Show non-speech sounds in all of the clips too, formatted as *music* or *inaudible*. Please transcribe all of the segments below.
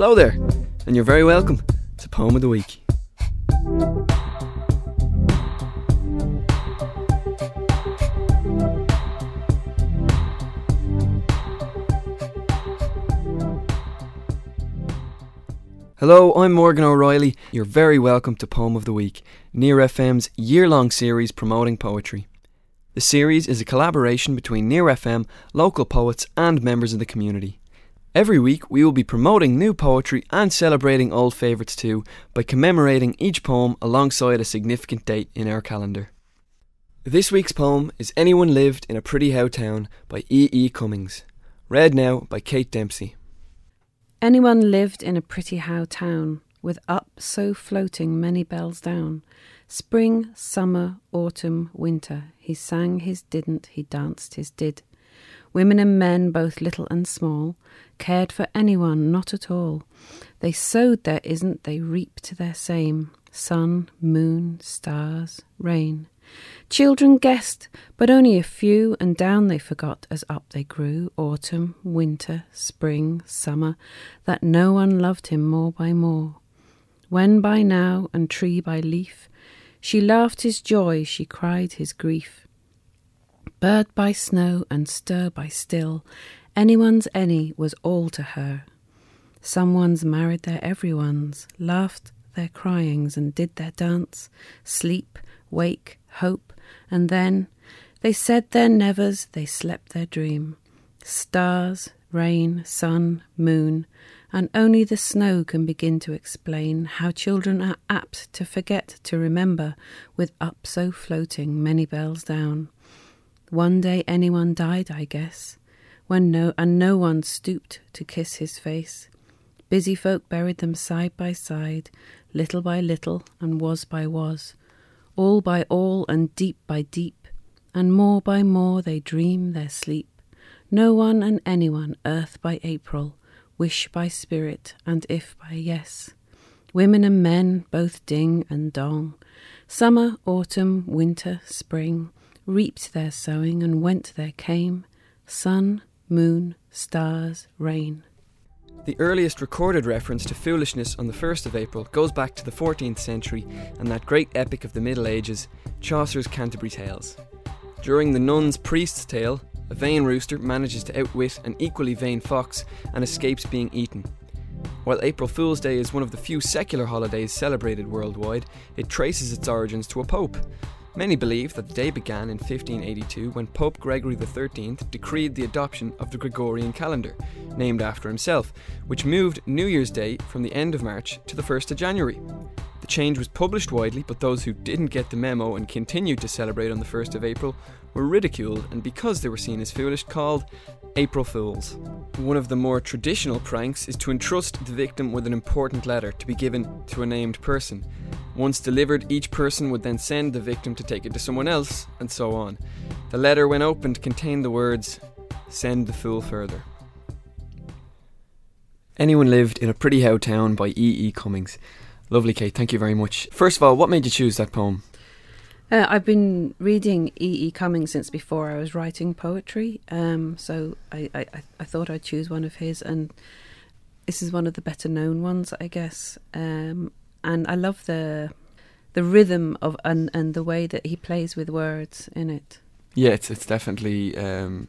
Hello there, and you're very welcome to Poem of the Week. Hello, I'm Morgan O'Reilly. You're very welcome to Poem of the Week, Near FM's year long series promoting poetry. The series is a collaboration between Near FM, local poets, and members of the community. Every week, we will be promoting new poetry and celebrating old favourites too by commemorating each poem alongside a significant date in our calendar. This week's poem is Anyone Lived in a Pretty How Town by E. E. Cummings, read now by Kate Dempsey. Anyone lived in a pretty how town, with up so floating many bells down. Spring, summer, autumn, winter, he sang his didn't, he danced his did. Women and men, both little and small, cared for anyone, not at all. They sowed their isn't, they reaped their same. Sun, moon, stars, rain. Children guessed, but only a few, and down they forgot as up they grew, autumn, winter, spring, summer, that no one loved him more by more. When by now, and tree by leaf, she laughed his joy, she cried his grief. Bird by snow and stir by still, anyone's any was all to her. Someone's married their everyone's, laughed their cryings and did their dance, sleep, wake, hope, and then they said their nevers, they slept their dream. Stars, rain, sun, moon, and only the snow can begin to explain how children are apt to forget to remember with up so floating many bells down. One day anyone died, I guess, when no and no one stooped to kiss his face. Busy folk buried them side by side, little by little, and was by was all by all and deep by deep, and more by more they dream their sleep. No one and anyone, earth by April, wish by spirit, and if by yes. Women and men, both ding and dong, summer, autumn, winter, spring, reaped their sowing and went their came, sun, moon, stars, rain. The earliest recorded reference to foolishness on the 1st of April goes back to the 14th century and that great epic of the Middle Ages, Chaucer's Canterbury Tales. During the Nun's Priest's Tale, a vain rooster manages to outwit an equally vain fox and escapes being eaten. While April Fool's Day is one of the few secular holidays celebrated worldwide, it traces its origins to a pope, Many believe that the day began in 1582 when Pope Gregory XIII decreed the adoption of the Gregorian calendar, named after himself, which moved New Year's Day from the end of March to the 1st of January. The change was published widely, but those who didn't get the memo and continued to celebrate on the 1st of April were ridiculed and, because they were seen as foolish, called April Fools. One of the more traditional pranks is to entrust the victim with an important letter to be given to a named person. Once delivered, each person would then send the victim to take it to someone else, and so on. The letter, when opened, contained the words, Send the fool further. Anyone lived in a pretty how town by E. E. Cummings. Lovely, Kate. Thank you very much. First of all, what made you choose that poem? Uh, I've been reading E. E. Cummings since before I was writing poetry, um, so I, I, I thought I'd choose one of his, and this is one of the better known ones, I guess. Um, and I love the the rhythm of and and the way that he plays with words in it. Yeah, it's it's definitely um,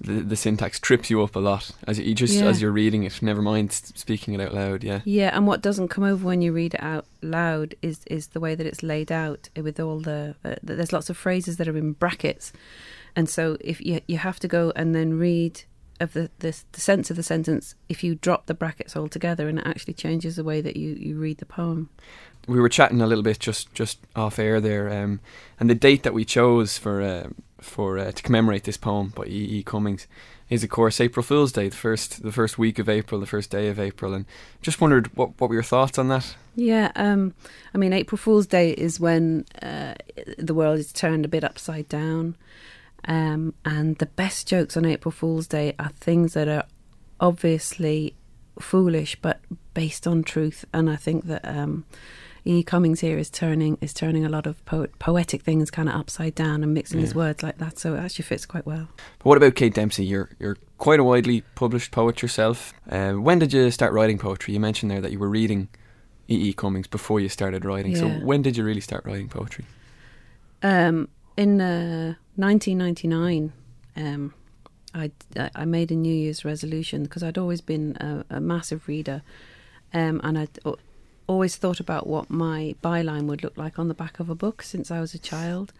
the the syntax trips you up a lot as you just Yeah. as you're reading it. Never mind speaking it out loud. Yeah. Yeah, and what doesn't come over when you read it out loud is is the way that it's laid out with all the uh, there's lots of phrases that are in brackets, and so if you you have to go and then read of the, the the sense of the sentence if you drop the brackets altogether, and it actually changes the way that you you read the poem. we were chatting a little bit just just off air there, um, and the date that we chose for uh, for uh, to commemorate this poem by E. E. Cummings is of course April Fool's Day, the first the first week of April, the first day of April, and just wondered what what were your thoughts on that? Yeah, um, I mean, April Fool's Day is when uh, the world is turned a bit upside down. Um, and the best jokes on April Fool's Day are things that are obviously foolish but based on truth. And I think that um, E. Cummings here is turning is turning a lot of poet, poetic things kind of upside down and mixing his words like that. So it actually fits quite well. But what about Kate Dempsey? You're you're quite a widely published poet yourself. Uh, when did you start writing poetry? You mentioned there that you were reading E. E. Cummings before you started writing. So when did you really start writing poetry? Um, in uh, 1999, um, I, I made a New Year's resolution because I'd always been a, a massive reader, um, and I'd a- always thought about what my byline would look like on the back of a book since I was a child.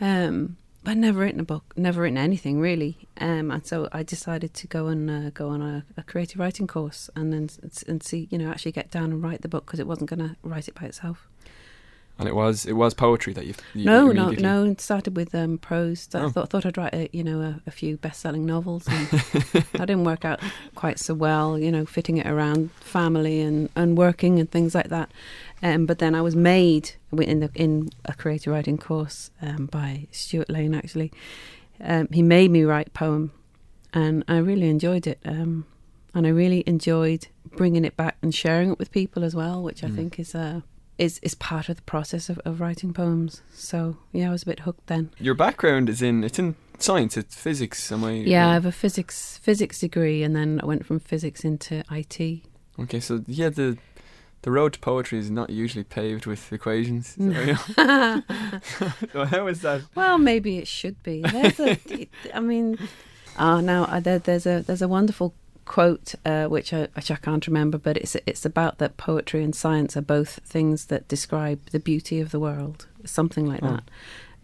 Um, but never written a book, never written anything really. Um, and so I decided to go and uh, go on a, a creative writing course and then and see, you know, actually get down and write the book because it wasn't going to write it by itself. And it was it was poetry that you. you No, no, no. It started with um, prose. I Oh. thought thought I'd write a, you know a, a few best-selling novels. And *laughs* that didn't work out quite so well. You know, fitting it around family and, and working and things like that. Um, but then I was made in the in a creative writing course um, by Stuart Lane. Actually, um, he made me write poem, and I really enjoyed it. Um, and I really enjoyed bringing it back and sharing it with people as well, which I Mm. think is uh, is is part of the process of, of writing poems. So yeah, I was a bit hooked then. Your background is in it's in science. It's physics. Am I? Yeah, I have a physics physics degree, and then I went from physics into IT. Okay, so yeah, the the road to poetry is not usually paved with equations. *laughs* So, *laughs* No. so *laughs* how is that? Well, maybe it should be. There's a, I mean, ah, now uh, there, there's a there's a wonderful quote uh, which I which I can't remember, but it's it's about that poetry and science are both things that describe the beauty of the world, something like Oh. that.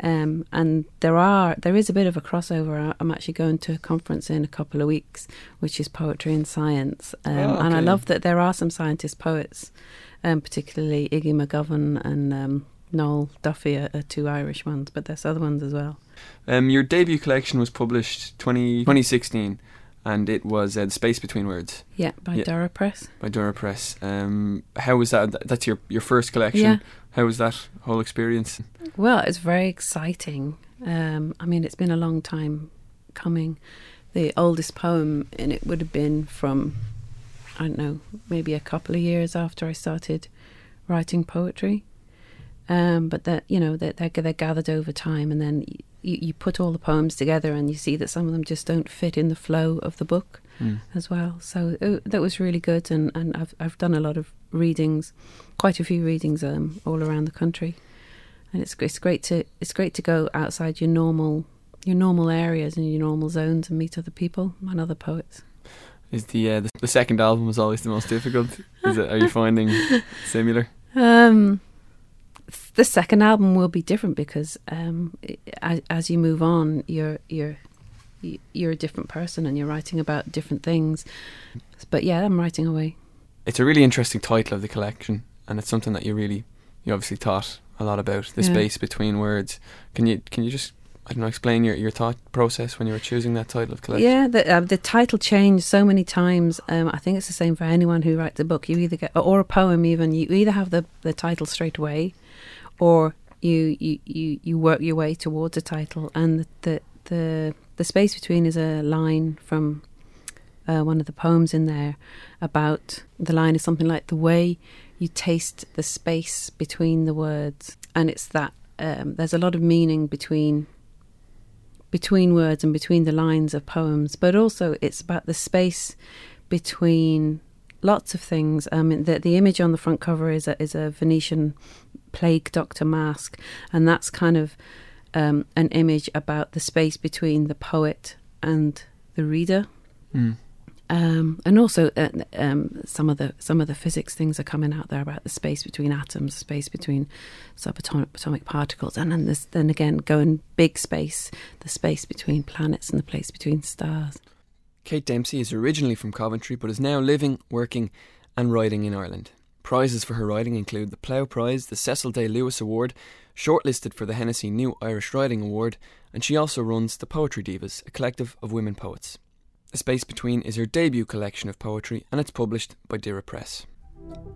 Um, and there are there is a bit of a crossover. I'm actually going to a conference in a couple of weeks, which is poetry and science. Um, Oh, And I love that there are some scientist poets, um, particularly Iggy McGovern and um, Noel Duffy are, are two Irish ones, but there's other ones as well. Um, your debut collection was published 20, 2016, and it was uh, The Space Between Words Yeah, by Yeah. Doire Press. by Doire Press. Um, how was that? That's your your first collection. Yeah. How was that whole experience? Well, it's very exciting. Um, I mean, it's been a long time coming. The oldest poem and it would have been from, I don't know, maybe a couple of years after I started writing poetry. Um, but that you know that they're, they're gathered over time, and then you, you put all the poems together, and you see that some of them just don't fit in the flow of the book Mm. as well. So uh, that was really good, and, and I've I've done a lot of readings, quite a few readings um, all around the country, and it's it's great to it's great to go outside your normal your normal areas and your normal zones and meet other people and other poets. Is the, uh, the the second album was always the most difficult? Is it? Are you *laughs* finding similar? Um, the second album will be different because um, as, as you move on, you're you're you're a different person and you're writing about different things. But yeah, I'm writing away. It's a really interesting title of the collection, and it's something that you really you obviously thought a lot about the Yeah. space between words. Can you can you just I don't know explain your, your thought process when you were choosing that title of collection? Yeah, the uh, the title changed so many times. Um, I think it's the same for anyone who writes a book. You either get or a poem, even you either have the, the title straight away, or you, you, you, you work your way towards a title. And the the the, the space between is a line from uh, one of the poems in there about the line is something like the way you taste the space between the words, and it's that um, there's a lot of meaning between between words and between the lines of poems, but also it's about the space between lots of things. Um, the the image on the front cover is a is a Venetian plague doctor mask, and that's kind of um, an image about the space between the poet and the reader. Mm. Um, and also, uh, um, some of the some of the physics things are coming out there about the space between atoms, space between subatomic atomic particles, and then this, then again going big space, the space between planets and the place between stars. Kate Dempsey is originally from Coventry but is now living, working, and writing in Ireland. Prizes for her writing include the Plough Prize, the Cecil Day Lewis Award, shortlisted for the Hennessy New Irish Writing Award, and she also runs the Poetry Divas, a collective of women poets. A Space Between is her debut collection of poetry and it's published by Doire Press.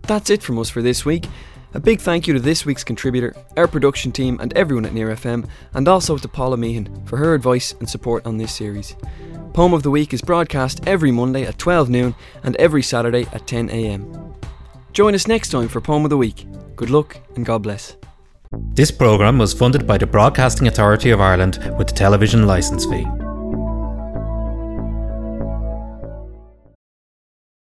That's it from us for this week. A big thank you to this week's contributor, our production team, and everyone at Near FM, and also to Paula Meehan for her advice and support on this series. Poem of the Week is broadcast every Monday at 12 noon and every Saturday at 10 am. Join us next time for Poem of the Week. Good luck and God bless. This programme was funded by the Broadcasting Authority of Ireland with the television licence fee.